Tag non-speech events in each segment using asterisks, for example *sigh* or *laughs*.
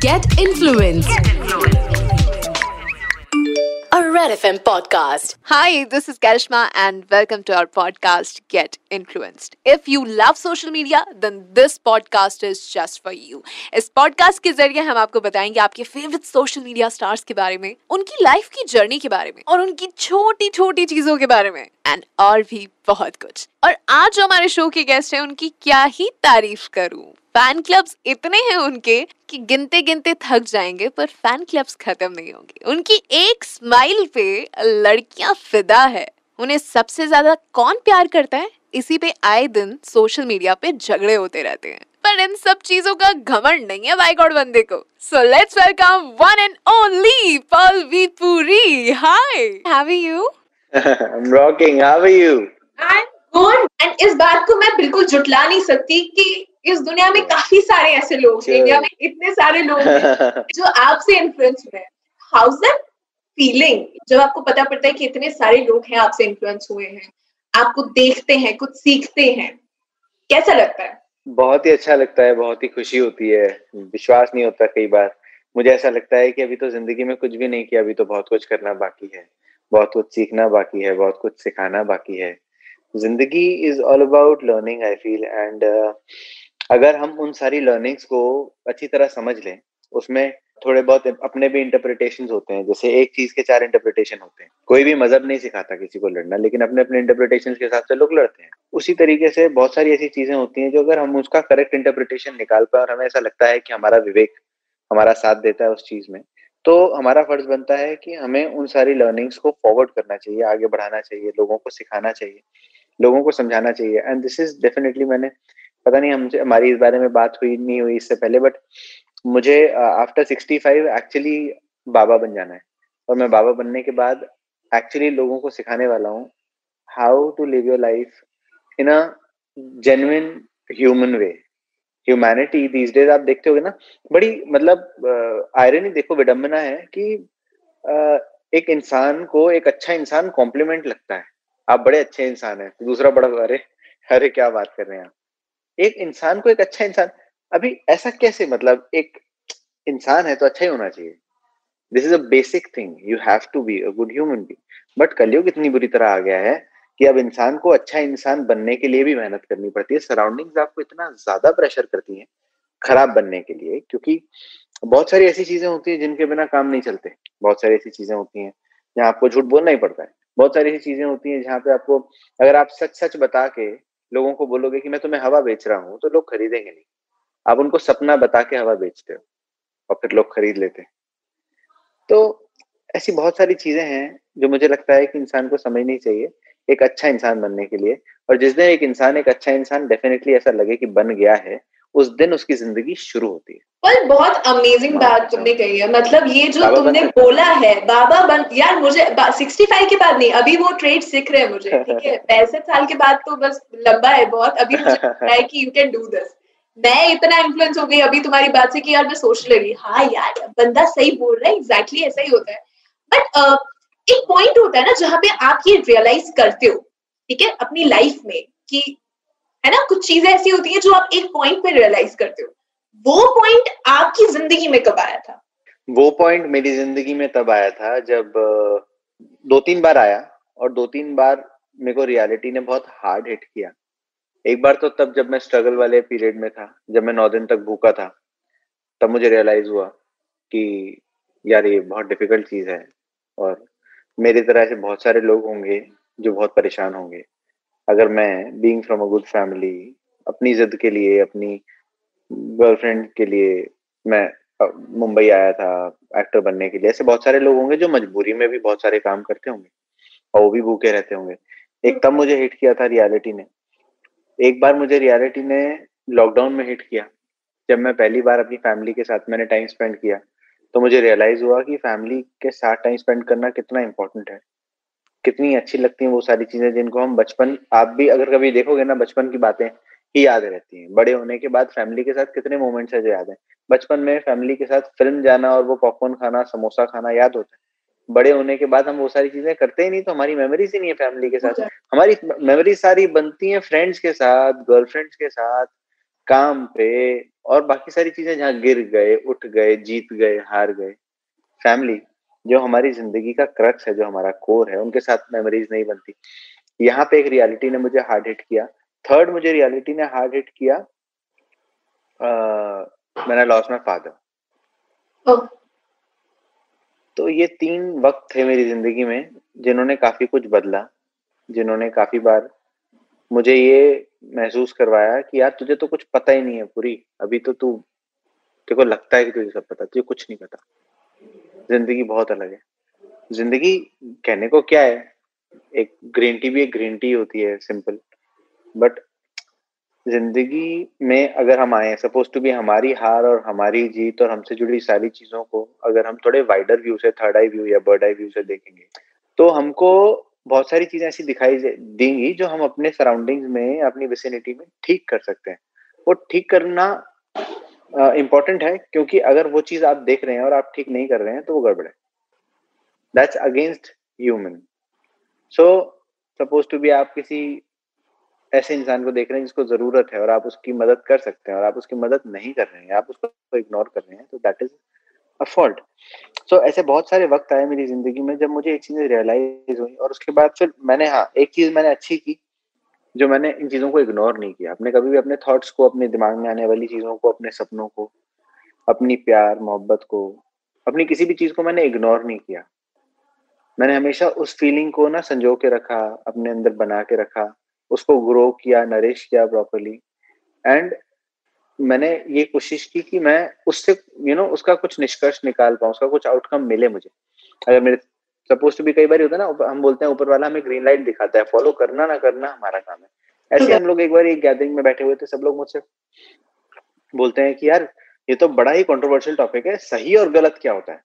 Get influenced. A Red FM podcast. Hi, this is Karishma and welcome to our podcast Get Influenced. If you love social media, then this podcast is just for you. इस podcast के ज़रिए हम आपको बताएँगे आपके favourite social media stars के बारे में उनकी लाइफ की जर्नी के बारे में और उनकी छोटी छोटी चीज़ों के बारे में एंड और भी बहुत कुछ। और आज जो हमारे शो के गेस्ट हैं उनकी क्या ही तारीफ़ करूँ? फ़ैन क्लब्स इतने हैं उनके कि गिनते गिनते थक जाएँगे पर फ़ैन क्लब्स खत्म नहीं होंगे। उनकी एक स्माइल पे लड़कियाँ फिदा है। उन्हें सबसे ज़्यादा कौन प्यार करता है? इसी पे आए दिन सोशल मीडिया पे झगड़े होते रहते हैं। पर इन सब चीज़ों का घमंड नहीं है बाइकआउट बंदे को। So let's welcome one and only Pearl V Puri hi how are you I'm rocking. How are you? I'm good. इस बात को मैं बिल्कुल जुटला नहीं सकती कि इस दुनिया में काफ़ी सारे ऐसे लोग हैं इंडिया में इतने सारे लोग हैं *laughs* जो आपसे इन्फ्लुएंस हुए हैं। हाउस दैट फीलिंग जब आपको पता पड़ता है कि इतने सारे लोग हैं आपसे इन्फ्लुएंस हुए हैं आपको देखते हैं कुछ सीखते हैं कैसा लगता है? बहुत ही अच्छा लगता है बहुत ही खुशी होती है। विश्वास नहीं होता कई बार। मुझे ऐसा लगता है कि अभी तो ज़िंदगी में कुछ भी नहीं किया अभी तो बहुत कुछ करना बाकी है। बहुत कुछ सीखना बाकी है बहुत कुछ सिखाना बाकी है। ज़िंदगी is all about learning I feel and अगर हम उन सारी लर्निंग्स को अच्छी तरह समझ लें, उसमें थोड़े बहुत अपने भी इंटरप्रिटेशन होते हैं। जैसे एक चीज़ के चार इंटरप्रिटेशन होते हैं। कोई भी मज़हब नहीं सिखाता किसी को लड़ना, लेकिन अपने अपने इंटरप्रिटेशन के हिसाब से लोग लड़ते हैं। उसी तरीके से बहुत सारी ऐसी चीज़ें होती हैं जो अगर हम उसका करेक्ट इंटरप्रिटेशन निकाल पाए और हमें ऐसा लगता है कि हमारा विवेक हमारा साथ देता है उस चीज़ में तो हमारा फ़र्ज़ बनता है कि हमें उन सारी लर्निंग्स को फॉरवर्ड करना चाहिए, आगे बढ़ाना चाहिए, लोगों को सिखाना चाहिए। लोगों को समझाना चाहिए। एंड दिस इज़ डेफिनेटली मैंने, पता नहीं हमसे, हमारी इस बारे में बात हुई नहीं हुई इससे पहले बट मुझे आफ्टर सिक्सटी फाइव एक्चुअली बाबा बन जाना है। और मैं बाबा बनने के बाद एक्चुअली लोगों को सिखाने वाला हूँ how to live your life in a genuine human way humanity these days आप देखते हो ना, बड़ी मतलब आयरनी देखो, विडंबना है कि एक इंसान को एक अच्छा इंसान कॉम्प्लीमेंट लगता है। आप बड़े अच्छे इंसान हैं, दूसरा बड़ा अरे अरे क्या बात कर रहे हैं आप। एक इंसान को एक अच्छा इंसान, अभी ऐसा कैसे मतलब एक इंसान है तो अच्छा ही होना चाहिए। This is a basic thing you have to be a good human be but कलयुग इतनी बुरी तरह आ गया है कि अब इंसान को अच्छा इंसान बनने के लिए भी मेहनत करनी पड़ती है। सराउंडिंग्स आपको इतना ज़्यादा प्रेशर करती हैं खराब बनने के लिए, क्योंकि बहुत सारी ऐसी चीज़ें होती हैं जिनके बिना काम नहीं चलते। बहुत सारी ऐसी चीज़ें होती हैं जहाँ आपको झूठ बोलना ही पड़ता है। बहुत सारी ऐसी चीज़ें होती हैं जहाँ पे आपको, अगर आप सच सच बता के लोगों को बोलोगे कि मैं तुम्हें हवा बेच रहा हूँ तो लोग खरीदेंगे नहीं। आप उनको सपना बता के हवा बेचते हो और फिर लोग खरीद लेते हैं। तो ऐसी बहुत सारी चीज़ें हैं जो मुझे लगता है कि इंसान को समझनी चाहिए एक अच्छा इंसान बनने के लिए। और जिस दिन एक इंसान, एक अच्छा इंसान डेफिनेटली ऐसा लगे कि बन गया है उस दिन उसकी ज़िंदगी शुरू होती है। पर बहुत अमेजिंग बात तुमने कही है। मतलब ये जो तुमने बोला है बाबा बन यार मुझे सिक्सटी फाइव के बाद नहीं अभी वो ट्रेड सीख रहे हैं मुझे ठीक है? *laughs* पैंसठ साल के बाद तो बस लंबा है बहुत अभी मुझे *laughs* कि यू कैन डू दिस मैं इतना इन्फ्लुएंस हो गई अभी तुम्हारी बात से कि यार मैं सोच लगी हाँ यार बंदा सही बोल रहा है एग्जैक्टली ऐसा ही होता है। बट एक पॉइंट होता है ना जहाँ पे आप ये रियलाइज़ करते हो ठीक है अपनी लाइफ में कि है ना? कुछ चीज़ें ऐसी होती है जो आप एक पॉइंट पे रियलाइज़ करते हो। वो पॉइंट आपकी ज़िंदगी में कब आया था? वो पॉइंट मेरी ज़िंदगी में तब आया था जब दो तीन बार आया और दो तीन बार मेरे को रियलिटी ने बहुत हार्ड हिट किया। एक बार तो तब जब मैं स्ट्रगल वाले पीरियड में था, जब मैं नौ दिन तक भूखा था, तब मुझे रियलाइज़ हुआ कि यार ये बहुत डिफ़िकल्ट चीज़ है और मेरी तरह से बहुत सारे लोग होंगे जो बहुत परेशान होंगे। अगर मैं being from a good family अपनी जिद के लिए, अपनी गर्लफ्रेंड के लिए मैं मुंबई आया था एक्टर बनने के लिए, ऐसे बहुत सारे लोग होंगे जो मजबूरी में भी बहुत सारे काम करते होंगे, और वो भी भूखे रहते होंगे। एक तब मुझे हिट किया था रियलिटी ने। एक बार मुझे रियलिटी ने लॉकडाउन में हिट किया। जब मैं पहली बार अपनी फैमिली के साथ मैंने टाइम स्पेंड किया तो मुझे रियलाइज़ हुआ कि फैमिली के साथ टाइम स्पेंड करना कितना इम्पोर्टेंट है। कितनी अच्छी लगती हैं वो सारी चीज़ें जिनको हम बचपन, आप भी अगर कभी देखोगे ना बचपन की बातें ही याद रहती हैं। बड़े होने के बाद फैमिली के साथ कितने मोमेंट्स है जो याद है। बचपन में फैमिली के साथ फ़िल्म जाना और वो पॉपकॉर्न खाना, समोसा खाना याद होता है। बड़े होने के बाद हम वो सारी चीज़ें करते ही नहीं तो हमारी मेमोरीज ही नहीं है फैमिली के साथ। हमारी मेमोरीज सारी बनती है फ्रेंड्स के साथ गर्लफ्रेंड्स के साथ, काम पे, और बाकी सारी चीज़ें जहाँ गिर गए, उठ गए, जीत गए, हार गए। फैमिली जो हमारी ज़िंदगी का क्रक्स है जो हमारा कोर है उनके साथ मेमोरीज नहीं बनती। यहाँ पे एक रियलिटी ने मुझे हार्ड हिट किया। थर्ड मुझे रियलिटी ने हार्ड हिट किया मैंने लॉस माई फादर तो ये तीन वक्त थे मेरी ज़िंदगी में जिन्होंने काफ़ी कुछ बदला जिन्होंने काफ़ी बार मुझे ये महसूस करवाया कि यार तुझे तो कुछ पता ही नहीं है पूरी। अभी तो तू तेरे को लगता है कि तुझे सब पता तुझे कुछ नहीं पता। ज़िंदगी बहुत अलग है। ज़िंदगी कहने को क्या है? एक ग्रीन टी भी एक ग्रीन टी होती है सिंपल बट ज़िंदगी में अगर हम आए सपोज़ टू बी हमारी हार और हमारी जीत और हमसे जुड़ी सारी चीज़ों को अगर हम थोड़े वाइडर व्यू से थर्ड आई व्यू या बर्ड आई व्यू से देखेंगे तो हमको बहुत सारी चीज़ें ऐसी दिखाई देंगी जो हम अपने सराउंडिंग्स में, अपनी विसिनिटी में ठीक कर सकते हैं। वो ठीक करना इम्पोर्टेंट है, क्योंकि अगर वो चीज़ आप देख रहे हैं और आप ठीक नहीं कर रहे हैं तो वो गड़बड़ है। That's against human so suppose to be आप किसी ऐसे इंसान को देख रहे हैं जिसको ज़रूरत है और आप उसकी मदद कर सकते हैं और आप उसकी मदद नहीं कर रहे हैं, आप उसको इग्नोर कर रहे हैं तो that is a fault so ऐसे बहुत सारे वक्त आए मेरी ज़िंदगी में जब मुझे एक चीज़ रियलाइज़ हुई और उसके बाद फिर मैंने हाँ एक चीज़ मैंने अच्छी की जो मैंने इन चीज़ों को इग्नोर नहीं किया। अपने कभी भी अपने थॉट्स को अपने दिमाग में आने वाली चीज़ों को अपने सपनों को अपनी प्यार मोहब्बत को अपनी किसी भी चीज़ को मैंने इग्नोर नहीं किया। मैंने हमेशा उस फीलिंग को ना संजो के रखा अपने अंदर बना के रखा उसको ग्रो किया नरिश किया प्रॉपरली एंड मैंने ये कोशिश की कि मैं उससे यू you नो know, उसका कुछ निष्कर्ष निकाल पाऊँ उसका कुछ आउटकम मिले मुझे। अगर मेरे सपोज़ टू भी कई बार होता है ना हम बोलते हैं ऊपर वाला हमें ग्रीन लाइट दिखाता है फॉलो करना ना करना हमारा काम है। ऐसे हम लोग एक बार एक गैदरिंग में बैठे हुए थे सब लोग मुझसे बोलते हैं कि यार ये तो बड़ा ही कंट्रोवर्शियल टॉपिक है सही और गलत क्या होता है?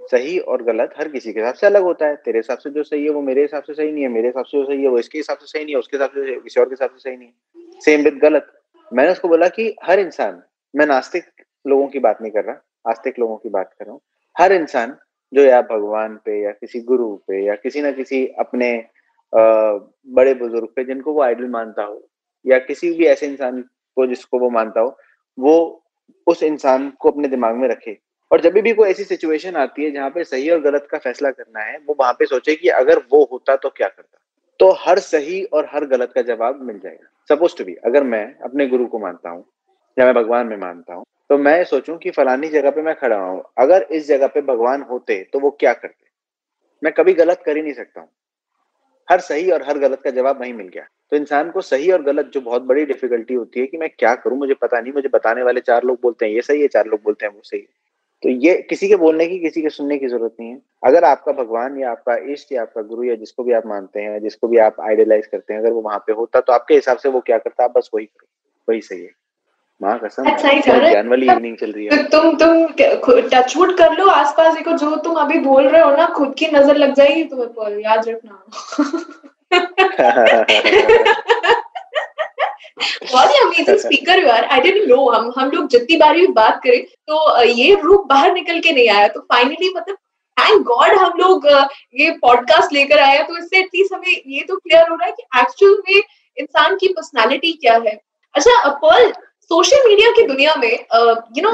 सही और गलत हर किसी के हिसाब से अलग होता है। तेरे हिसाब से जो सही है वो मेरे हिसाब से सही नहीं है मेरे हिसाब से जो सही है वो इसके हिसाब से सही नहीं है उसके हिसाब से किसी और के हिसाब से सही नहीं है। सेम विद गलत। मैंने उसको बोला कि हर इंसान मैं नास्तिक लोगों की बात नहीं कर रहा आस्तिक लोगों की बात कर रहा हूँ हर इंसान जो या भगवान पे या किसी गुरु पे या किसी ना किसी अपने बड़े बुज़ुर्ग पे जिनको वो आइडल मानता हो, या किसी भी ऐसे इंसान को जिसको वो मानता हो, वो उस इंसान को अपने दिमाग में रखे। और जब भी कोई ऐसी सिचुएशन आती है जहाँ पे सही और गलत का फैसला करना है, वो वहाँ पे सोचे कि अगर वो होता तो क्या करता? तो हर सही और हर गलत का जवाब मिल जाएगा। सपोज़ टू बी अगर मैं अपने गुरु को मानता हूँ, या मैं भगवान में मानता हूँ तो मैं सोचूं कि फलानी जगह पे मैं खड़ा हूँ। अगर इस जगह पे भगवान होते तो वो क्या करते? मैं कभी गलत कर ही नहीं सकता हूँ। हर सही और हर गलत का जवाब वही मिल गया। तो इंसान को सही और गलत जो बहुत बड़ी डिफिकल्टी होती है कि मैं क्या करूँ, मुझे पता नहीं, मुझे बताने वाले चार लोग बोलते हैं, ये सही है, चार लोग बोलते हैं, वो सही है। तो ये किसी के बोलने की, किसी के सुनने की ज़रूरत नहीं है। अगर आपका भगवान या आपका इष्ट या आपका गुरु या जिसको भी आप मानते हैं, जिसको भी आप आइडियलाइज करते हैं, अगर वो वहाँ पे होता तो आपके हिसाब से वो क्या करता? आप बस वही करो, वही सही है। माँ कसम ज्ञान वाली इवनिंग चल रही है। तुम तुम टचवुड कर लो आसपास देखो जो तुम अभी बोल रहे हो ना खुद की नज़र लग जाएगी तुम्हें पर याद रखना। बहुत ही amazing speaker you are I didn't know हम हम लोग जितनी बार भी बात करें तो ये रूप बाहर निकल के नहीं आया। तो फाइनली मतलब थैंक गॉड हम लोग ये पॉडकास्ट लेकर आए तो इससे एटलीस्ट हमें ये तो क्लियर हो रहा है कि एक्चुअल में इंसान की पर्सनालिटी क्या है। अच्छा पर्ल सोशल मीडिया की दुनिया में यू नो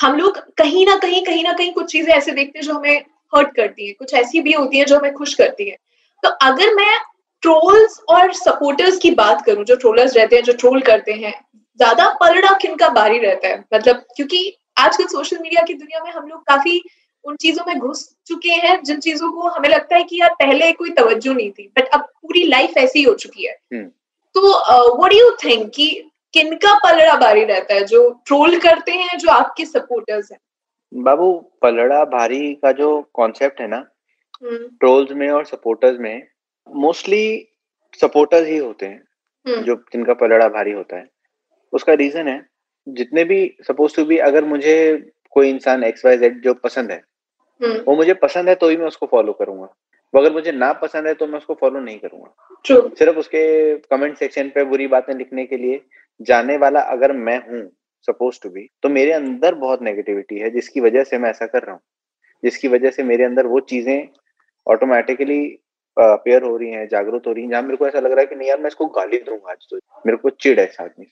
हम लोग कहीं ना कहीं कहीं ना कहीं कुछ चीज़ें ऐसे देखते हैं जो हमें हर्ट करती है। कुछ ऐसी भी होती है जो हमें खुश करती है। तो अगर मैं ट्रोल्स और सपोर्टर्स की बात करूँ जो ट्रोलर्स रहते हैं जो ट्रोल करते हैं ज़्यादा पलड़ा किन का बारी रहता है? मतलब क्योंकि आजकल सोशल मीडिया की दुनिया में हम लोग काफ़ी उन चीज़ों में घुस चुके हैं जिन चीज़ों को हमें लगता है कि यार पहले कोई तवज्जो नहीं थी बट अब पूरी लाइफ ऐसी हो चुकी है। हम्म। तो व्हाट डू यू थिंक कि किनका पलड़ा भारी रहता है जो ट्रोल करते हैं जो आपके सपोर्टर्स हैं बाबू पलड़ा भारी का जो कॉन्सेप्ट है ना ट्रोल्स हम्म। में और सपोर्टर्स में मोस्टली सपोर्टर्स ही होते हैं हम्म। जो जिनका पलड़ा भारी होता है उसका रीजन है जितने भी सपोज़ टू भी अगर मुझे कोई इंसान एक्स वाई जेड जो पसंद है हम्म। वो मुझे पसंद है तो ही मैं उसको फॉलो करूँगा वो अगर मुझे ना पसंद है तो मैं उसको फॉलो नहीं करूँगा सिर्फ़ उसके कमेंट सेक्शन पे बुरी बातें लिखने के लिए जाने वाला अगर मैं हूँ सपोज़ टू बी तो मेरे अंदर बहुत नेगेटिविटी है, जिसकी वजह से मैं ऐसा कर रहा हूँ। जिसकी वजह से मेरे अंदर वो चीज़ें ऑटोमेटिकली अपेयर हो रही हैं, जागरूक हो रही हैं, जहाँ मेरे को ऐसा लग रहा है कि नहीं यार, मैं इसको गाली दूँगा आज तो। मेरे को चिड़ है इस आदमी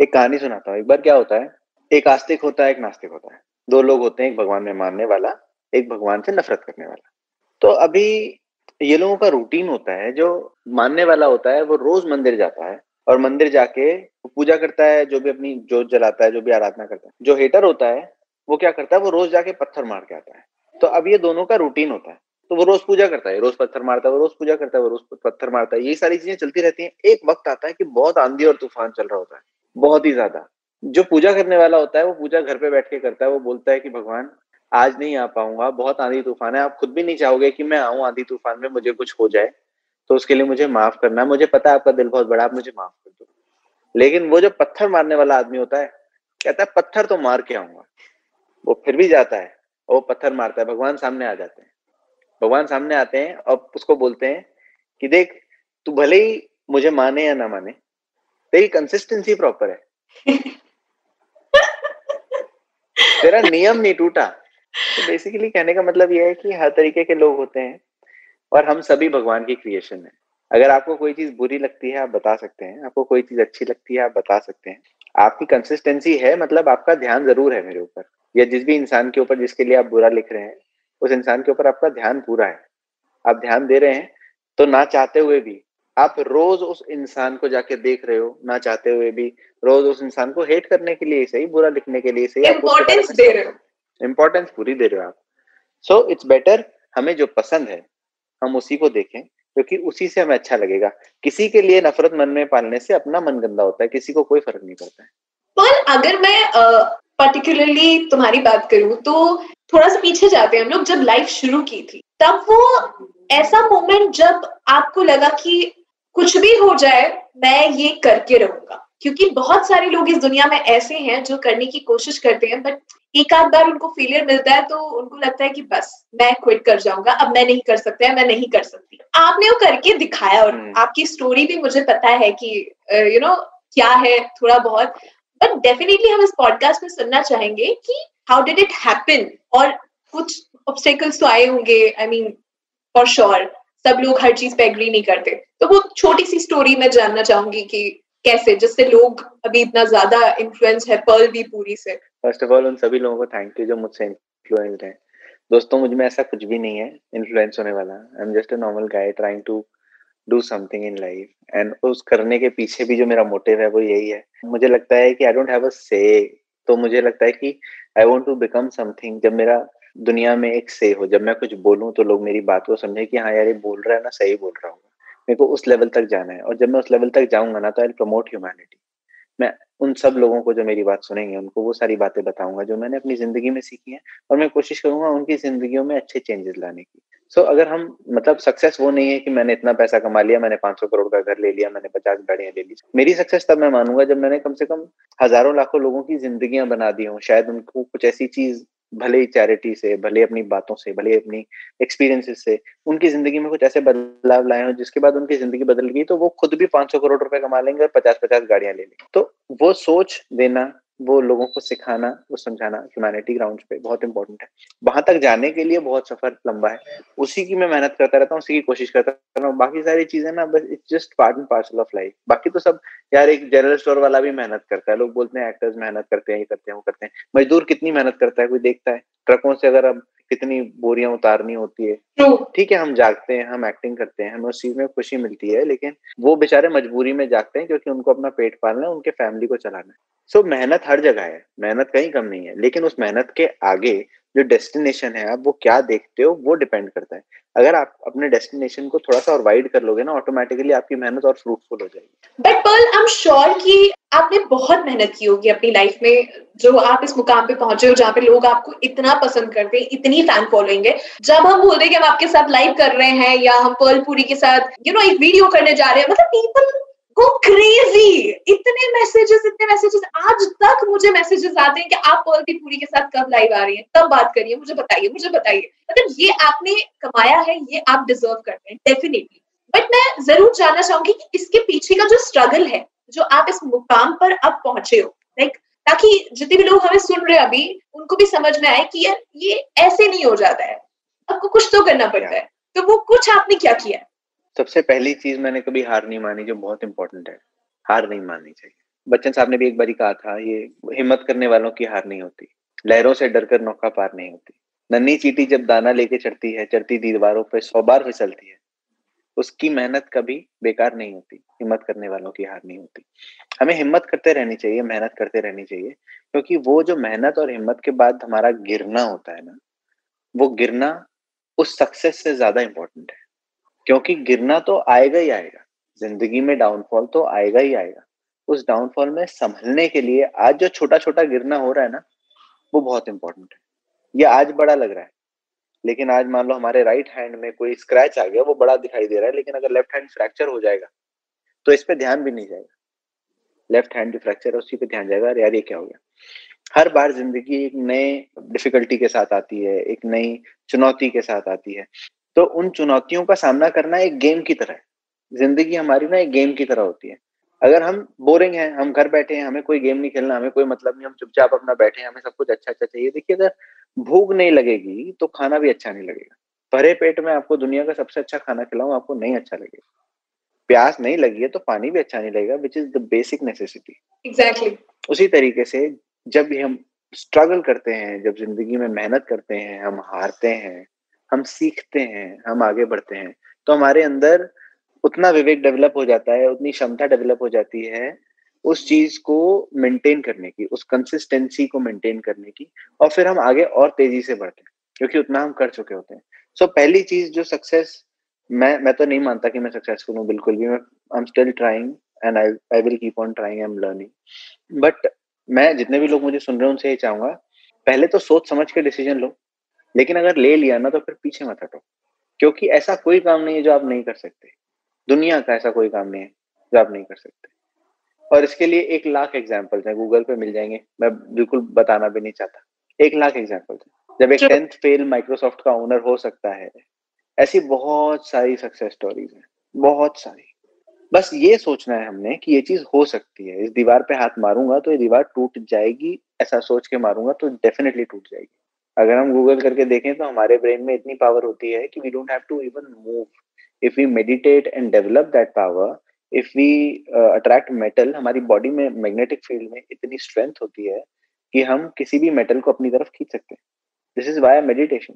एक कहानी सुनाता हूँ। एक बार क्या होता है, एक आस्तिक होता है, एक नास्तिक होता है। दो लोग होते हैं, एक भगवान में मानने वाला, एक भगवान से नफरत करने वाला। तो अभी ये लोगों का रूटीन होता है, जो मानने वाला होता है, वो रोज मंदिर जाता है और मंदिर जाके पूजा करता है, जो भी अपनी जोत जलाता है, जो भी आराधना करता है। जो हेटर होता है, वो क्या करता है, वो रोज जाके पत्थर मार के आता है। तो अब ये दोनों का रूटीन होता है। तो वो रोज पूजा करता है रोज पत्थर मारता है, वो रोज पूजा करता है, वो रोज पत्थर मारता है। ये सारी चीज़ें चलती रहती हैं। एक वक्त आता है कि बहुत आंधी और तूफ़ान चल रहा होता है, बहुत ही ज़्यादा। जो पूजा करने वाला होता है, वो पूजा घर पे बैठ के करता है, वो बोलता है कि, भगवान, आज नहीं आ पाऊँगा, बहुत आंधी तूफ़ान है, आप खुद भी नहीं चाहोगे कि मैं आऊँ आंधी तूफ़ान में, मुझे कुछ हो जाए तो उसके लिए मुझे माफ़ करना। मुझे पता है आपका दिल बहुत बड़ा, आप मुझे माफ़ कर दो। लेकिन वो जो पत्थर मारने वाला आदमी होता है, कहता है, पत्थर तो मार के आऊँगा। वो फिर भी जाता है और वो पत्थर मारता है। भगवान सामने आ जाते हैं। भगवान सामने आते हैं और उसको बोलते हैं कि देख, तू भले ही मुझे माने या ना माने, तेरी कंसिस्टेंसी प्रॉपर है। तेरा नियम नहीं टूटा। तो बेसिकली कहने का मतलब यह है कि हर तरीके के लोग होते हैं और हम सभी भगवान की क्रिएशन है। अगर आपको कोई चीज़ बुरी लगती है आप बता सकते हैं। आपको कोई चीज़ अच्छी लगती है आप बता सकते हैं। आपकी कंसिस्टेंसी है मतलब आपका ध्यान ज़रूर है मेरे ऊपर। या जिस भी इंसान के ऊपर जिसके लिए आप बुरा लिख रहे हैं उस इंसान के ऊपर आपका ध्यान पूरा है। आप ध्यान दे रहे हैं तो ना चाहते हुए भी आप रोज उस इंसान को जाके देख रहे हो ना चाहते हुए भी रोज उस इंसान को हेट करने के लिए सही बुरा लिखने के लिए सही इम्पोर्टेंस दे रहे हो। इम्पोर्टेंस पूरी दे रहे हो आप। सो इट्स बेटर हमें जो पसंद है हम उसी को देखें। क्योंकि उसी से हमें अच्छा लगेगा। किसी के लिए नफरत मन में पालने से अपना मन गंदा होता है किसी को कोई फ़र्क नहीं पड़ता है। पर अगर मैं पर्टिकुलरली uh, तुम्हारी बात करूँ तो थोड़ा सा पीछे जाते हैं हम लोग जब लाइफ शुरू की थी तब वो ऐसा मोमेंट जब आपको लगा कि कुछ भी हो जाए मैं ये करके रहूँगा। क्योंकि बहुत सारे लोग इस दुनिया में ऐसे हैं जो करने की कोशिश करते हैं बट एक आध बार उनको फेलियर मिलता है तो उनको लगता है कि बस मैं क्विट कर जाऊँगा अब मैं नहीं कर सकता मैं नहीं कर सकती। आपने वो करके दिखाया और हम्म। आपकी स्टोरी भी मुझे पता है कि you uh, know you know, क्या है थोड़ा बहुत। बट डेफिनेटली हम इस पॉडकास्ट में सुनना चाहेंगे कि हाउ डिड इट हैपन और कुछ ऑब्स्टेकल्स तो आए होंगे आई मीन फॉर श्योर सब लोग हर चीज़ पे एग्री नहीं करते। तो वो छोटी सी स्टोरी मैं जानना चाहूँगी कि कैसे? जिससे लोग अभी इतना ज़्यादा इन्फ्लुएंस है पर्ल भी पूरी से। फ़र्स्ट ऑफ़ ऑल उन सभी लोगों को थैंक यू जो मुझसे इन्फ्लुएंस्ड हैं। दोस्तों मुझमें ऐसा कुछ भी नहीं है इन्फ्लुएंस होने वाला। I am just a normal guy trying to do something in life and उस करने के पीछे भी जो मेरा मोटिव है, वो यही है। मुझे लगता है कि I don't have a say तो मुझे लगता है कि I want to become something जब मेरा दुनिया में एक से हो, जब मैं कुछ बोलूँ तो लोग मेरी बात को समझे कि हाँ यार, ये बोल रहा है ना, सही बोल रहा हूँ। मेरे को उस लेवल तक जाना है। और जब मैं उस लेवल तक जाऊँगा ना तो आई प्रमोट ह्यूमैनिटी मैं उन सब लोगों को जो मेरी बात सुनेंगे उनको वो सारी बातें बताऊँगा जो मैंने अपनी ज़िंदगी में सीखी है और मैं कोशिश करूँगा उनकी जिंदगियों में अच्छे चेंजेस लाने की। सो so, अगर हम मतलब सक्सेस वो नहीं है कि मैंने इतना पैसा कमा लिया मैंने 500 करोड़ का घर ले लिया मैंने 50 गाड़ियाँ ले ली। मेरी सक्सेस तब मैं मानूँगा जब मैंने कम से कम हज़ारों लाखों लोगों की जिंदगियाँ बना दी हूँ। शायद उनको कुछ ऐसी चीज़ भले ही चैरिटी से, भले अपनी बातों से, भले अपनी एक्सपीरियंसेस से, उनकी ज़िंदगी में कुछ ऐसे बदलाव लाए हो जिसके बाद उनकी ज़िंदगी बदल गई तो वो खुद भी 500 करोड़ रुपए कमा लेंगे और 50-50 गाड़ियाँ ले लेंगे। तो वो सोच देना वो लोगों को सिखाना, वो समझाना ह्यूमैनिटी ग्राउंड पे बहुत इंपॉर्टेंट है। वहाँ तक जाने के लिए बहुत सफ़र लंबा है। उसी की मैं मेहनत करता रहता हूँ, उसी की कोशिश करता रहता हूँ। बाकी सारी चीज़ें ना, बस it's just part and parcel of life बाकी तो सब यार एक जनरल स्टोर वाला भी मेहनत करता है। लोग बोलते हैं एक्टर्स मेहनत करते हैं, ये करते हैं, वो करते हैं। मजदूर कितनी मेहनत करता है, कोई देखता है? ट्रकों से अगर अब कितनी बोरियाँ उतारनी होती है। ठीक है हम जागते हैं हम एक्टिंग करते हैं हमें उस चीज़ में खुशी मिलती है लेकिन वो बेचारे मजबूरी में जागते हैं क्योंकि उनको अपना पेट पालना है उनके फैमिली को चलाना है। सो so, मेहनत हर जगह है मेहनत कहीं कम नहीं है लेकिन उस मेहनत के आगे जो डेस्टिनेशन है आप वो क्या देखते हो वो डिपेंड करता है। अगर आप अपने डेस्टिनेशन को थोड़ा सा और वाइड कर लोगे ना ऑटोमेटिकली आपकी मेहनत और फ्रूटफुल हो जाएगी। But Pearl I am sure कि आपने बहुत मेहनत की होगी अपनी लाइफ में। जो आप इस मुकाम पे पहुँचे हो, जहाँ पे लोग आपको इतना पसंद करते हैं, इतनी फ़ैन फॉलोइंग है। जब हम बोलते हैं कि हम आपके साथ लाइव कर रहे हैं या हम पर्ल पूरी के साथ यू नो एक वीडियो करने जा रहे हैं मतलब पीपल गो क्रेजी इतने मैसेजेस इतने मैसेजेस आज तक मुझे मैसेजेस आते हैं कि आप पर्ल की पूरी के साथ कब लाइव आ रही हैं? तब बात करिए मुझे बताइए मुझे बताइए। मतलब ये आपने कमाया है, ये आप डिजर्व करते हैं डेफिनेटली बट मैं ज़रूर जानना चाहूँगी कि इसके पीछे का जो स्ट्रगल है जो आप इस मुकाम पर अब पहुँचे हो लाइक ताकि जितने भी लोग हमें सुन रहे हैं अभी, उनको भी समझ में आए कि यार, ये ऐसे नहीं हो जाता है। आपको कुछ तो करना पड़ता है। तो वो कुछ आपने क्या किया सबसे पहली चीज़ मैंने कभी हार नहीं मानी, जो बहुत इंपॉर्टेंट है। हार नहीं माननी चाहिए। बच्चन साहब ने भी एक बारी कहा था, ये हिम्मत करने वालों की हार नहीं होती। लहरों से डरकर नौका पार नहीं होती। नन्ही चीटी जब दाना लेके चढ़ती है, चढ़ती दीवारों पर सौ बार फिसलती है। उसकी मेहनत कभी बेकार नहीं होती, हिम्मत करने वालों की हार नहीं होती। हमें हिम्मत करते रहनी चाहिए, मेहनत करते रहनी चाहिए, क्योंकि वो जो मेहनत और हिम्मत के बाद हमारा गिरना होता है ना, वो गिरना उस सक्सेस से ज़्यादा इंपॉर्टेंट है। क्योंकि गिरना तो आएगा ही आएगा, ज़िंदगी में डाउनफॉल तो आएगा ही आएगा। उस डाउनफॉल में संभलने के लिए आज जो छोटा छोटा गिरना हो रहा है ना, वो बहुत इंपॉर्टेंट है। ये आज बड़ा लग रहा है। लेकिन आज मान लो हमारे राइट हैंड में कोई स्क्रैच आ गया, वो बड़ा दिखाई दे रहा है, लेकिन अगर लेफ़्ट हैंड फ्रैक्चर हो जाएगा तो इस पे ध्यान भी नहीं जाएगा। लेफ़्ट हैंड जो फ्रैक्चर है, उसी पे ध्यान जाएगा यार ये क्या हो गया? हर बार ज़िंदगी एक नए डिफिकल्टी के साथ आती है, एक नई चुनौती के साथ आती है। तो उन चुनौतियों का सामना करना एक गेम की तरह है। ज़िंदगी हमारी ना एक गेम की तरह होती है। अगर हम बोरिंग हैं, हम घर बैठे हैं, हमें कोई गेम नहीं खेलना, हमें कोई मतलब नहीं, हम चुपचाप अपना बैठे हैं, हमें सब कुछ अच्छा अच्छा चाहिए। देखिए अगर भूख नहीं लगेगी तो खाना भी अच्छा नहीं लगेगा। भरे पेट में आपको दुनिया का सबसे अच्छा खाना खिलाऊं आपको नहीं अच्छा लगेगा। प्यास नहीं लगी है तो पानी भी अच्छा नहीं लगेगा which is the basic necessity exactly उसी तरीके से जब भी हम स्ट्रगल करते हैं जब ज़िंदगी में मेहनत करते हैं हम हारते हैं हम सीखते हैं हम आगे बढ़ते हैं तो हमारे अंदर उतना विवेक डेवलप हो जाता है उतनी क्षमता डेवलप हो जाती है उस चीज़ को मेंटेन करने की उस कंसिस्टेंसी को मेंटेन करने की और फिर हम आगे और तेज़ी से बढ़ते हैं क्योंकि उतना हम कर चुके होते हैं। सो so, पहली चीज़ जो सक्सेस मैं मैं तो नहीं मानता कि मैं सक्सेसफुल हूँ बिल्कुल भी मैं I am still trying and I I will keep on trying I am learning but मैं जितने भी लोग मुझे सुन रहे हैं उनसे ये चाहूँगा पहले तो सोच समझ के डिसीज़न लो लेकिन अगर ले लिया ना तो फिर पीछे मत हटो क्योंकि ऐसा कोई काम नहीं है जो आप नहीं कर सकते। दुनिया का ऐसा कोई काम नहीं है जो आप नहीं कर सकते। और इसके लिए एक लाख एग्जाम्पल्स हैं गूगल पे मिल जाएँगे। मैं बिल्कुल बताना भी नहीं चाहता। एक लाख एग्जाम्पल्स जब एक टेंथ फेल माइक्रोसॉफ्ट का ओनर हो सकता है ऐसी बहुत सारी सक्सेस स्टोरीज हैं। बहुत सारी। बस ये सोचना है हमने कि ये चीज़ हो सकती है। इस दीवार पे हाथ मारूँगा तो ये दीवार टूट जाएगी ऐसा सोच के मारूँगा तो डेफिनेटली टूट जाएगी। अगर हम गूगल करके देखें तो हमारे ब्रेन में इतनी पावर होती है कि we don't have to even move if we meditate and develop that power if we attract metal हमारी बॉडी में मैग्नेटिक फ़ील्ड में इतनी स्ट्रेंथ होती है कि हम किसी भी मेटल को अपनी तरफ़ खींच सकते हैं। This is why meditation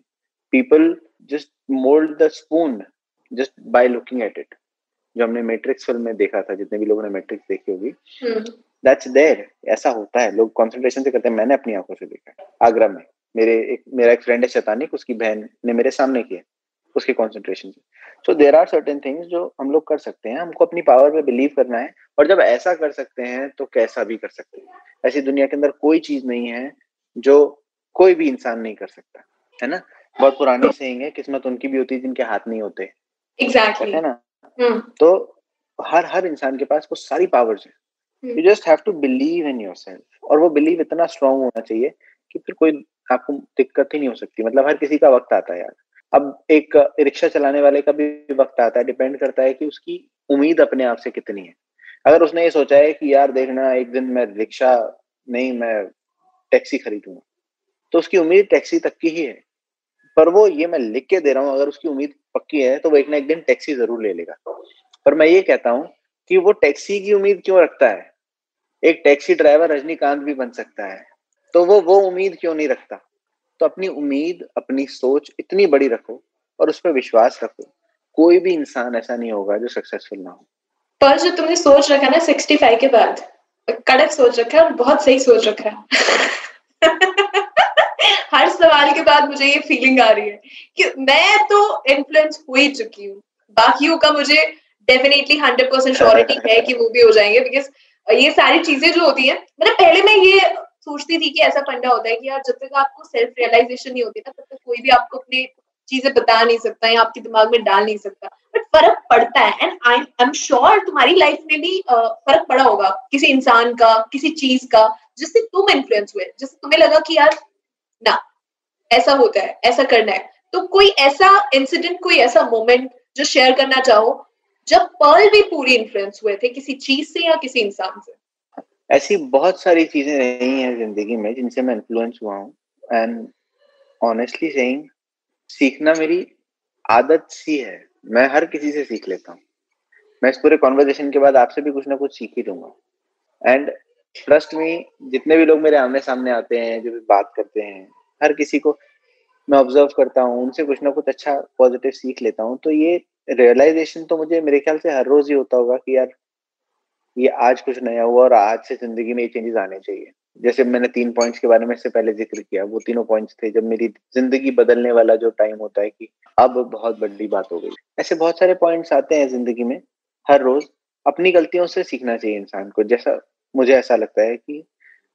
people just mold the spoon just by looking at it जो हमने मैट्रिक्स फ़िल्म में देखा था जितने भी लोगों ने मैट्रिक्स देखी होगी। That's hmm. देयर ऐसा होता है। लोग कॉन्सेंट्रेशन से करते हैं। मैंने अपनी आँखों से देखा आगरा में। मेरे एक मेरा एक फ्रेंड है शतानिक उसकी बहन ने मेरे सामने किया उसके कॉन्सेंट्रेशन से so there are certain things जो हम लोग कर सकते हैं हमको अपनी पावर पे बिलीव करना है और जब ऐसा कर सकते हैं तो कैसा भी कर सकते हैं। ऐसी दुनिया के अंदर कोई चीज़ नहीं है जो कोई भी इंसान नहीं कर सकता है ना? बहुत पुरानी सेइंग है किस्मत उनकी भी होती है जिनके हाथ नहीं होते। Exactly. है ना? hmm. तो हर हर इंसान के पास वो सारी पावर्स है। You just have to believe in yourself और वो बिलीव इतना स्ट्रांग होना चाहिए कि फिर कोई आपको दिक्कत ही नहीं हो सकती। मतलब हर किसी का वक्त आता है यार। अब एक रिक्शा चलाने वाले का भी वक्त आता है डिपेंड करता है कि उसकी उम्मीद अपने आप से कितनी है। अगर उसने ये सोचा है कि यार देखना, एक दिन मैं रिक्शा नहीं, मैं टैक्सी खरीदूँगा तो उसकी उम्मीद टैक्सी तक की ही है। पर वो ये मैं लिख के दे रहा हूँ, अगर उसकी उम्मीद पक्की है तो वो एक ना एक दिन टैक्सी ज़रूर ले लेगा। पर मैं ये कहता हूँ कि वो टैक्सी की उम्मीद क्यों रखता है? एक टैक्सी ड्राइवर रजनीकांत भी बन सकता है तो वो वो उम्मीद क्यों नहीं रखता? तो अपनी उम्मीद, अपनी सोच इतनी बड़ी रखो और उस पर विश्वास रखो। कोई भी इंसान ऐसा नहीं होगा जो सक्सेसफुल ना हो। पर जो तुमने सोच रखा ना सिक्सटी फाइव के बाद कड़क सोच रखा है और बहुत सही सोच रखा है। *laughs* हर सवाल के बाद मुझे ये फीलिंग आ रही है कि मैं तो इन्फ्लुएंस हो ही चुकी हूँ। बाकियों का मुझे डेफिनेटली हंड्रेड परसेंट श्योरिटी है कि वो भी हो जाएँगे बिकॉज़ ये सारी चीज़ें जो होती है मतलब पहले मैं ये सोचती थी कि ऐसा फंडा होता है कि यार, जब तक आपको सेल्फ रियलाइजेशन नहीं होती ना, तब तक कोई भी आपको अपनी चीज़ें बता नहीं सकता या आपके दिमाग में डाल नहीं सकता। बट फ़र्क पड़ता है एंड आई एम श्योर तुम्हारी लाइफ में भी फ़र्क पड़ा होगा किसी इंसान का, किसी चीज़ का, जिससे तुम इन्फ्लुएंस हुए, जिससे तुम्हें लगा कि यार, ना, ऐसा होता है, ऐसा करना है। तो कोई ऐसा इंसिडेंट कोई ऐसा मोमेंट जो शेयर करना चाहो, जब पर्ल भी पूरी इन्फ्लुएंस हुए थे किसी चीज़ से या किसी इंसान से। ऐसी बहुत सारी चीज़ें रही हैं ज़िंदगी में जिनसे मैं इन्फ्लुएंस हुआ हूँ। एंड ऑनेस्टली सेइंग सीखना मेरी आदत सी है। मैं हर किसी से सीख लेता हूँ। मैं इस पूरे कॉन्वर्जेशन के बाद आपसे भी कुछ ना कुछ सीख ही लूँगा। एंड ट्रस्ट में जितने भी लोग मेरे आमने सामने आते हैं, जो भी बात करते हैं, हर किसी को मैं ऑब्ज़र्व करता हूँ, उनसे कुछ ना कुछ अच्छा पॉजिटिव सीख लेता हूँ। तो ये रियलाइजेशन तो मुझे मेरे ख्याल से हर रोज ही होता होगा कि यार ये आज कुछ नया हुआ और आज से ज़िंदगी में ये चेंजेस आने चाहिए। जैसे मैंने तीन पॉइंट्स के बारे में इससे पहले ज़िक्र किया वो तीनों पॉइंट्स थे जब मेरी ज़िंदगी बदलने वाला जो टाइम होता है कि अब बहुत बड़ी बात हो गई। ऐसे बहुत सारे पॉइंट्स आते हैं ज़िंदगी में हर रोज। अपनी गलतियों से सीखना चाहिए इंसान को। जैसा मुझे ऐसा लगता है कि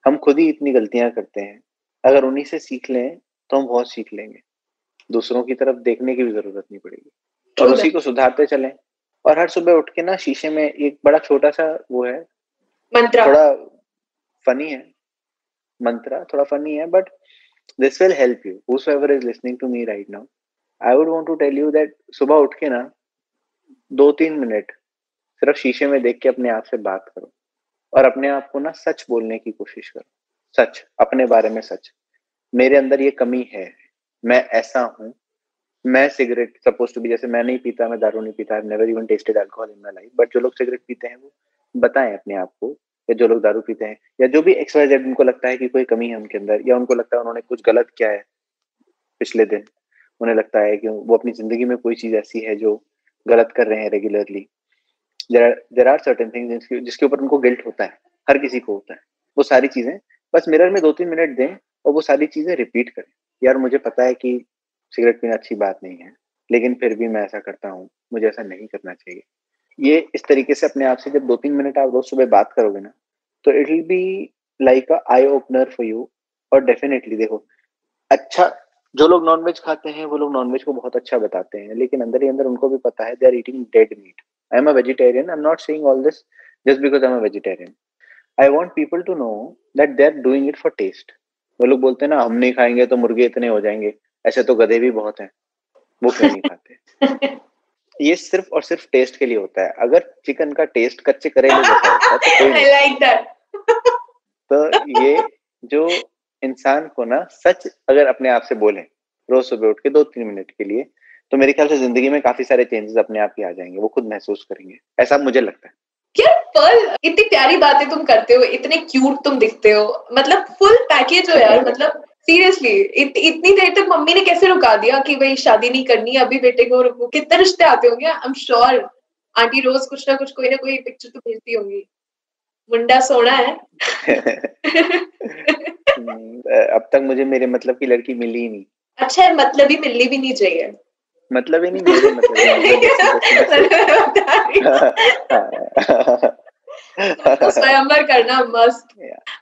हम खुद ही इतनी गलतियाँ करते हैं। अगर उन्हीं से सीख लें तो हम बहुत सीख लेंगे। दूसरों की तरफ़ देखने की भी ज़रूरत नहीं पड़ेगी। और उसी को सुधारते चलें। और हर सुबह उठ के ना शीशे में एक बड़ा छोटा सा वो है। मंत्रा। थोड़ा फनी है। मंत्रा थोड़ा फनी है but this will help you whosoever is listening to me right now I would want to tell you that सुबह उठ के ना दो तीन मिनट सिर्फ़ शीशे में देख के अपने आप से बात करो और अपने आप को ना सच बोलने की कोशिश करो। सच अपने बारे में सच। मेरे अंदर ये कमी है। मैं ऐसा हूँ। मैं सिगरेट सपोज़ टू बी जैसे मैं नहीं पीता, मैं दारू नहीं पीता never even tasted alcohol in my life but जो लोग सिगरेट पीते हैं वो बताएँ अपने आप को, या जो लोग दारू पीते हैं, या जो भी एक्स वाई जेड उनको लगता है कि कोई कमी है उनके अंदर, या उनको लगता है उन्होंने कुछ गलत किया है पिछले दिन, उन्हें लगता है कि वो अपनी ज़िंदगी में कोई चीज़ ऐसी है जो गलत कर रहे हैं regularly there are certain things जिसके ऊपर उनको गिल्ट होता है, हर किसी को होता है। वो सारी चीज़ें, बस मिरर में दो तीन मिनट दें और वो सारी चीज़ें रिपीट करें। यार मुझे पता है कि सिगरेट पीना अच्छी बात नहीं है, लेकिन फिर भी मैं ऐसा करता हूँ, मुझे ऐसा नहीं करना चाहिए। ये इस तरीके से अपने आप से जब दो तीन मिनट आप रोज सुबह बात करोगे ना तो it will be like a eye opener for you और डेफिनेटली देखो अच्छा जो लोग नॉनवेज खाते हैं, वो लोग नॉनवेज को बहुत अच्छा बताते हैं, लेकिन अंदर ही अंदर उनको भी पता है they are eating dead meat I am a vegetarian I am not saying all this just because I am a vegetarian I want people to know that they are doing it for taste वो लोग बोलते हैं ना, हम नहीं खाएँगे तो मुर्गे इतने हो जाएँगे. ऐसे तो गधे भी बहुत हैं। वो क्यों नहीं खाते? *laughs* ये सिर्फ़ और सिर्फ़ टेस्ट के लिए होता है। अगर चिकन का टेस्ट कच्चे करेले जैसा होता है तो कोई *laughs* नहीं। like. *laughs* तो ये जो इंसान को ना सच अगर अपने आप से बोले रोज सुबह उठ के दो तीन मिनट के लिए तो मेरे ख्याल से ज़िंदगी में काफ़ी सारे चेंजेस अपने आप ही आ जाएँगे। वो खुद महसूस करेंगे। ऐसा मुझे लगता है। क्या पर्ल इतनी प्यारी बातें तुम करते हो इतने क्यूट तुम दिखते हो। मतलब फुल पैकेज हो यार मतलब सीरियसली इत, इतनी देर तक मम्मी ने कैसे रुका दिया कि भाई शादी नहीं करनी अभी बेटे को रुको? कितने रिश्ते आते होंगे? आई एम श्योर आंटी रोज कुछ ना कुछ कोई ना कोई पिक्चर तो भेजती होंगी। मुंडा सोना है। *laughs* अब तक मुझे मेरे मतलब की लड़की मिली ही नहीं। अच्छा है मतलब ही मिलनी भी नहीं चाहिए। मतलब ही नहीं मेरे मतलब *laughs* मतलब *laughs* स्वयंवर करना मस्त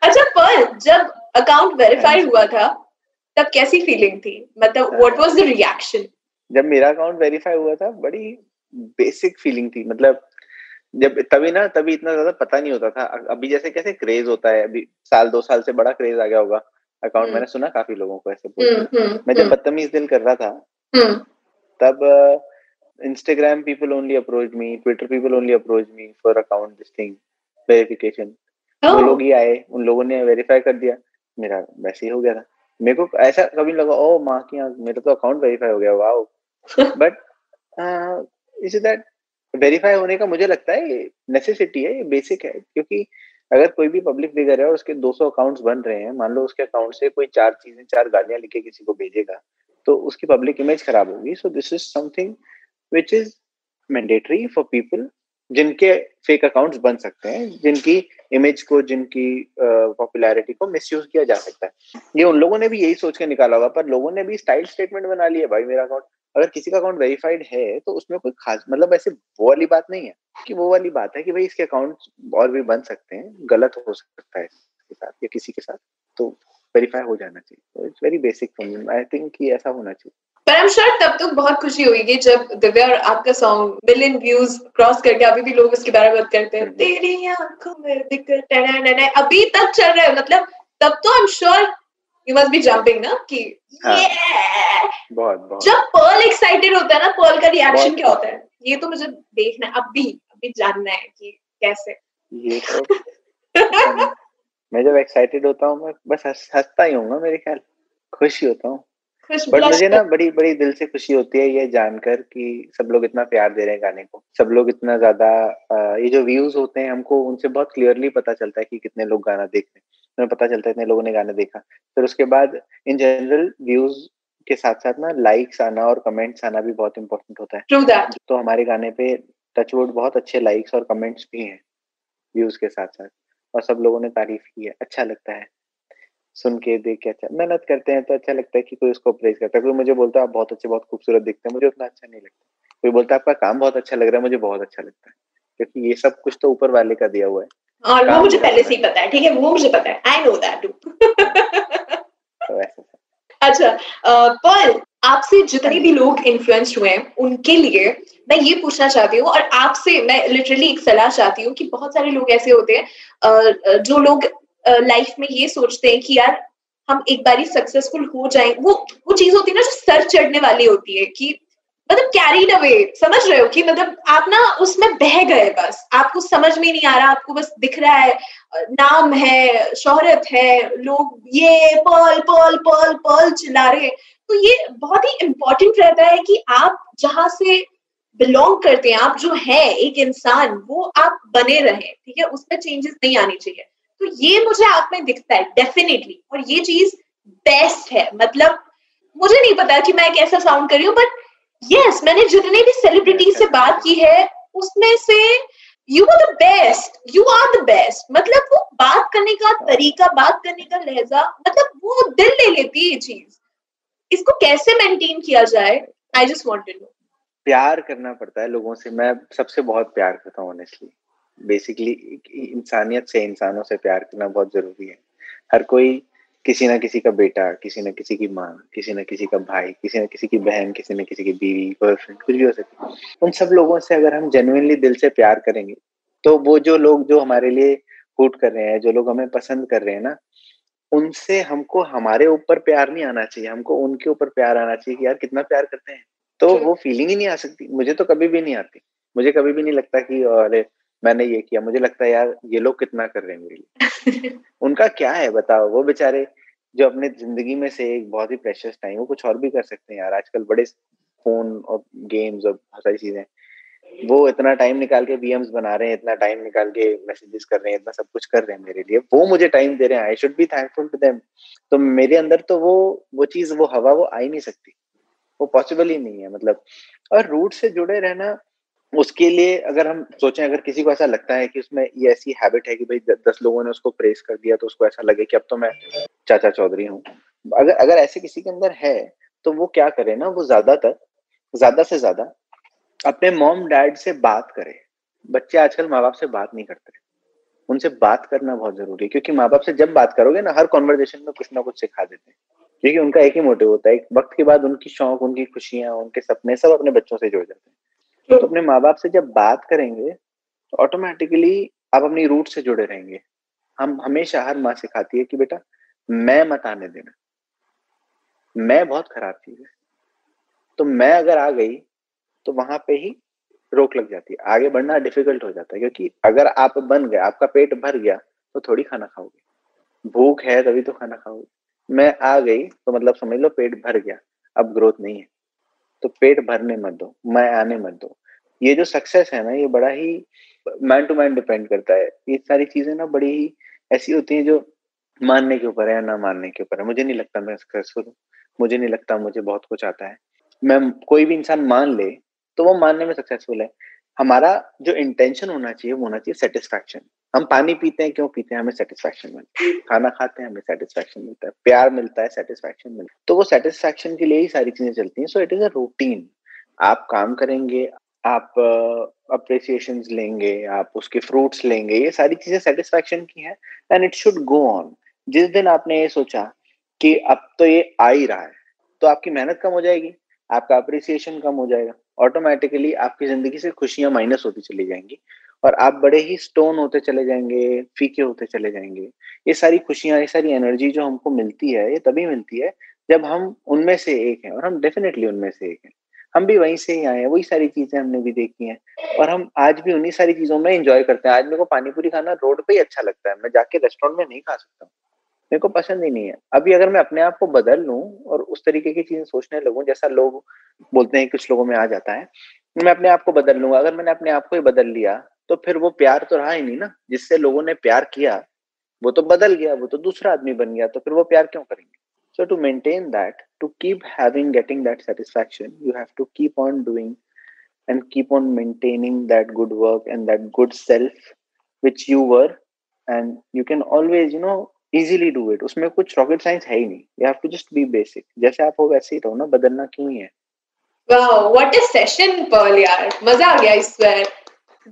अच्छा पर जब अकाउंट वेरीफाइड हुआ था तब कैसी फीलिंग थी? मतलब व्हाट वाज द रिएक्शन जब मेरा अकाउंट वेरीफाई हुआ था बड़ी बेसिक फीलिंग थी। मतलब जब तभी ना तभी इतना ज़्यादा पता नहीं होता था। अभी जैसे कैसे क्रेज होता है अभी साल दो साल से बड़ा क्रेज आ गया होगा। अकाउंट हम्म। मैंने सुना काफ़ी लोगों को ऐसे हम्म हम्म मैं जब बदतमीज दिल कर रहा था तब Instagram people only approach me Twitter people only approach me for account this thing verification वो Oh, लोग ही आए उन लोगों ने वेरीफाई कर दिया। मेरा वैसे ही हो गया था। मेरे को ऐसा कभी लगा ओ माँ की मेरा तो अकाउंट वेरीफाई हो गया wow but is that verify होने का मुझे लगता है नेसेसिटी है ये बेसिक है। क्योंकि अगर कोई भी पब्लिक फिगर है और उसके 200 अकाउंट्स बन रहे हैं मान लो उसके अकाउंट से कोई चार चीज़ें चार गालियाँ लिखे किसी को भेजेगा तो उसकी पब्लिक इमेज खराब होगी। So this is something which is mandatory for people जिनके फेक अकाउंट्स बन सकते हैं, जिनकी इमेज को, जिनकी पॉपुलैरिटी को मिसयूज किया जा सकता है। ये उन लोगों ने भी यही सोच के निकाला होगा, पर लोगों ने भी स्टाइल स्टेटमेंट बना लिया भाई मेरा अकाउंट अगर किसी का अकाउंट वेरीफाइड है तो उसमें कोई खास मतलब ऐसे वो वाली बात नहीं है कि वो वाली बात है कि भाई इसके अकाउंट और भी बन सकते हैं, गलत हो सकता है इसके साथ या किसी के साथ तो वेरीफाई हो जाना चाहिए। It's very basic I think कि ऐसा होना चाहिए। पर आई एम श्योर तब तो बहुत खुशी होगी जब दिव्या और आपका सॉन्ग मिलियन व्यूज़ क्रॉस करके अभी भी लोग उसके बारे में बात करते हैं। हम्म। तेरी आँखों में दिक्कत अभी तक चल रहा है। मतलब तब तो I am sure you must be jumping ना कि हाँ। बहुत बहुत। जब पर्ल एक्साइटेड होता है ना पर्ल का रिएक्शन क्या होता है? ये तो मुझे देखना है अभी अभी जानना है कि कैसे। ये तो *laughs* मैं जब एक्साइटेड होता हूँ मैं बस हंसता ही हूँ मेरे ख्याल। खुश ही होता हूँ। बट मुझे ना बड़ी बड़ी दिल से खुशी होती है ये जानकर कि सब लोग इतना प्यार दे रहे हैं गाने को। सब लोग इतना ज़्यादा ये जो व्यूज़ होते हैं हमको उनसे बहुत क्लियरली पता चलता है कि कितने लोग गाना देख रहे हैं। हमें पता चलता है इतने लोगों ने गाना देखा। फिर उसके बाद इन जनरल व्यूज़ के साथ साथ ना लाइक्स आना और कमेंट्स आना भी बहुत इंपॉर्टेंट होता है। तो हमारे गाने पे टचवुड बहुत अच्छे लाइक्स और कमेंट्स भी हैं व्यूज़ के साथ साथ। और सब लोगों ने तारीफ़ की है। अच्छा लगता है। सुन के देख के अच्छा मेहनत करते हैं तो अच्छा लगता है कि कोई उसको प्रेज करता है। कोई मुझे बोलता है आप बहुत अच्छे बहुत खूबसूरत दिखते हैं मुझे उतना अच्छा नहीं लगता। कोई बोलता है आपका काम बहुत अच्छा लग रहा है मुझे बहुत अच्छा लगता है। क्योंकि ये सब कुछ तो ऊपर वाले का दिया हुआ है। और वो मुझे पहले से ही पता है। ठीक है? वो मुझे पता है। आई नो दैट अच्छा पर्ल आपसे जितने भी लोग इन्फ्लुएंस्ड हुए हैं, उनके लिए मैं ये पूछना चाहती हूँ और आपसे मैं लिटरली एक सलाह चाहती हूँ कि बहुत सारे लोग ऐसे होते हैं जो लोग लाइफ में ये सोचते हैं कि यार, हम एक बारी सक्सेसफुल हो जाए। वो वो चीज़ होती है ना जो सर चढ़ने वाली होती है कि मतलब कैरीड अवे समझ रहे हो कि मतलब आप ना उसमें बह गए बस। आपको समझ में नहीं आ रहा, आपको बस दिख रहा है नाम है, शोहरत है, लोग ये पर्ल पर्ल पर्ल पर्ल चिल्ला रहे हैं। तो ये बहुत ही इम्पोर्टेंट रहता है कि आप जहाँ से बिलोंग करते हैं, आप जो है, एक इंसान, वो आप बने रहे, ठीक है? उसमें चेंजेस नहीं आने चाहिए। तो ये मुझे आप में दिखता है डेफिनेटली और ये चीज़ बेस्ट है। मतलब मुझे नहीं पता कि मैं कैसा साउंड कर रही हूँ बट यस मैंने जितने भी सेलिब्रिटी से बात की है, उसमें से you are the best you are the best मतलब वो बात करने का तरीका, बात करने का लहजा मतलब वो दिल ले लेती है ये चीज़। इसको कैसे मेंटेन किया जाए? I just want to know प्यार करना पड़ता है लोगों से। मैं सबसे बहुत प्यार करता हूँ ऑनेस्टली बेसिकली इंसानियत से इंसानों से प्यार करना बहुत ज़रूरी है। हर कोई किसी ना किसी का बेटा, किसी ना किसी की माँ, किसी ना किसी का भाई, किसी ना किसी की बहन, किसी ना किसी की बीवी गर्लफ्रेंड कुछ भी हो सकती है। उन सब लोगों से अगर हम जेनुइनली दिल से प्यार करेंगे तो वो जो लोग जो हमारे लिए हूट कर रहे हैं, जो लोग हमें पसंद कर रहे हैं ना उनसे हमको हमारे ऊपर प्यार नहीं आना चाहिए हमको उनके ऊपर प्यार आना चाहिए कि यार कितना प्यार करते हैं। तो वो फीलिंग ही नहीं आ सकती मुझे तो कभी भी नहीं आती। मुझे कभी भी नहीं लगता कि अरे मैंने ये किया। मुझे लगता है यार ये लोग कितना कर रहे हैं मेरे लिए? *laughs* उनका क्या है बताओ? वो बेचारे जो अपने ज़िंदगी में से एक बहुत ही प्रेशियस टाइम वो कुछ और भी कर सकते हैं यार। आजकल बड़े फ़ोन और गेम्स और बहुत सारी चीज़ें। वो इतना टाइम निकाल के बीएम्स बना रहे हैं, इतना टाइम निकाल के मैसेजेस कर रहे हैं, इतना सब कुछ कर रहे हैं मेरे लिए। वो मुझे टाइम दे रहे हैं। I should be thankful to them तो मेरे अंदर तो वो वो चीज़, वो हवा, वो आ ही नहीं सकती। वो पॉसिबल ही नहीं है मतलब। और रूट से जुड़े रहना, उसके लिए अगर हम सोचें, अगर किसी को ऐसा लगता है कि उसमें ये ऐसी हैबिट है कि भाई दस लोगों ने उसको प्रेस कर दिया तो उसको ऐसा लगे कि अब तो मैं चाचा चौधरी हूँ। अगर अगर ऐसे किसी के अंदर है तो वो क्या करे ना, वो ज़्यादातर, ज़्यादा से ज़्यादा अपने मॉम डैड से बात करे। बच्चे आजकल माँ बाप से बात नहीं करते। उनसे बात करना बहुत ज़रूरी है क्योंकि माँ बाप से जब बात करोगे ना हर कॉन्वर्जेशन में कुछ ना कुछ सिखा देते हैं। क्योंकि उनका एक ही मोटिव होता है एक वक्त के बाद उनकी शौक उनकी खुशियाँ उनके सपने सब अपने बच्चों से जुड़ जाते हैं। तो अपने माँ बाप से जब बात करेंगे तो ऑटोमेटिकली आप अपनी रूट से जुड़े रहेंगे। हम हमेशा हर माँ सिखाती है कि बेटा मैं मत आने देना। मैं बहुत खराब चीज़ है। तो मैं अगर आ गई तो वहाँ पे ही रोक लग जाती है। आगे बढ़ना डिफ़िकल्ट हो जाता है, क्योंकि अगर आप बन गए, आपका पेट भर गया तो थोड़ी खाना खाओगे। भूख है तभी तो खाना खाओगे। मैं आ गई तो मतलब समझ लो पेट भर गया, अब ग्रोथ नहीं है। तो पेट भरने मत दो, मैं आने मत दो। ये जो सक्सेस है ना, ये बड़ा ही मैन टू मैन डिपेंड करता है। ये सारी चीज़ें ना बड़ी ही ऐसी होती हैं जो मानने के ऊपर है या ना मानने के ऊपर है। मुझे नहीं लगता मैं सक्सेसफुल हूँ। मुझे नहीं लगता मुझे बहुत कुछ आता है। मैं कोई भी इंसान मान ले तो वो मानने में सक्सेसफुल है। हमारा जो इंटेंशन होना चाहिए वो होना चाहिए सेटिस्फैक्शन हम पानी पीते हैं क्यों पीते हैं? हमें सेटिस्फैक्शन मिलता है। खाना खाते हैं हमें सेटिस्फैक्शन मिलता है। प्यार मिलता है सेटिस्फैक्शन मिलता है। तो वो सेटिस्फैक्शन के लिए ही सारी चीज़ें चलती हैं। So it is a routine आप काम करेंगे आप अप्रिसिएशन uh, लेंगे आप उसके फ्रूट्स लेंगे ये सारी चीज़ें सेटिस्फैक्शन की है and it should go on जिस दिन आपने ये सोचा कि अब तो ये आ ही रहा है तो आपकी मेहनत कम हो जाएगी आपका अप्रिसिएशन कम हो जाएगा। ऑटोमेटिकली आपकी ज़िंदगी से खुशियाँ माइनस होती चली जाएँगी। और आप बड़े ही स्टोन होते चले जाएँगे, फीके होते चले जाएँगे। ये सारी खुशियाँ, ये सारी एनर्जी जो हमको मिलती है, ये तभी मिलती है जब हम उनमें से एक हैं और हम डेफिनेटली उनमें से एक हैं। हम भी वहीं से ही आए हैं, वही सारी चीज़ें हमने भी देखी हैं और हम आज भी उन्हीं सारी चीज़ों में एंजॉय करते हैं। आज मेरे को पानीपुरी खाना रोड पे ही अच्छा लगता है, मैं जाके रेस्टोरेंट में नहीं खा सकता मेरे को पसंद ही नहीं है। अभी अगर मैं अपने आप को बदल लूँ और उस तरीके की चीज़ें सोचने लगूं, जैसा लोग बोलते हैं, कुछ लोगों में आ जाता है, मैं अपने आप को बदल लूँगा। अगर मैंने अपने आप को ही बदल लिया तो फिर वो प्यार तो रहा ही नहीं ना, जिससे लोगों ने प्यार किया, वो तो बदल गया, वो तो दूसरा आदमी बन गया तो फिर वो प्यार क्यों करेंगे? So to maintain that to keep having getting that satisfaction you have to keep on doing and keep on maintaining that good work and that good self which you were and you can always you know easily do it उसमें कुछ rocket science है ही नहीं. You have to just be basic जैसे आप हो वैसे ही रहो ना, बदलना क्यों ही है? Wow what a session Pearl यार. मज़ा आ गया इस बार.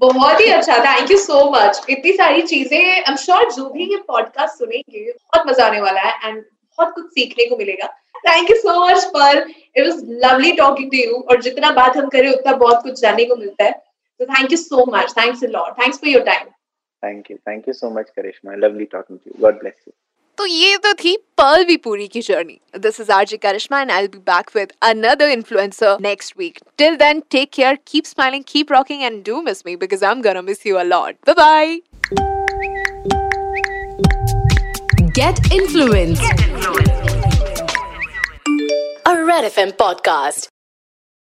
बहुत ही अच्छा. थैंक यू सो मच इतनी सारी चीज़ें आई एम श्योर जो भी ये पॉडकास्ट सुनेंगे, बहुत मज़ा आने वाला है एंड बहुत कुछ सीखने को मिलेगा. थैंक यू सो मच पर it was lovely talking to you और जितना बात हम करें, उतना बहुत कुछ जानने को मिलता है. तो thank you so much thanks a lot thanks for your time thank you thank you so much Karishma lovely talking to you God bless you तो ये तो थी पर्ल भी पूरी की journey this is RJ Karishma and I will be back with another influencer next week till then take care keep smiling keep rocking and do miss me because I am gonna miss you a lot bye bye Get influenced. A Red FM podcast.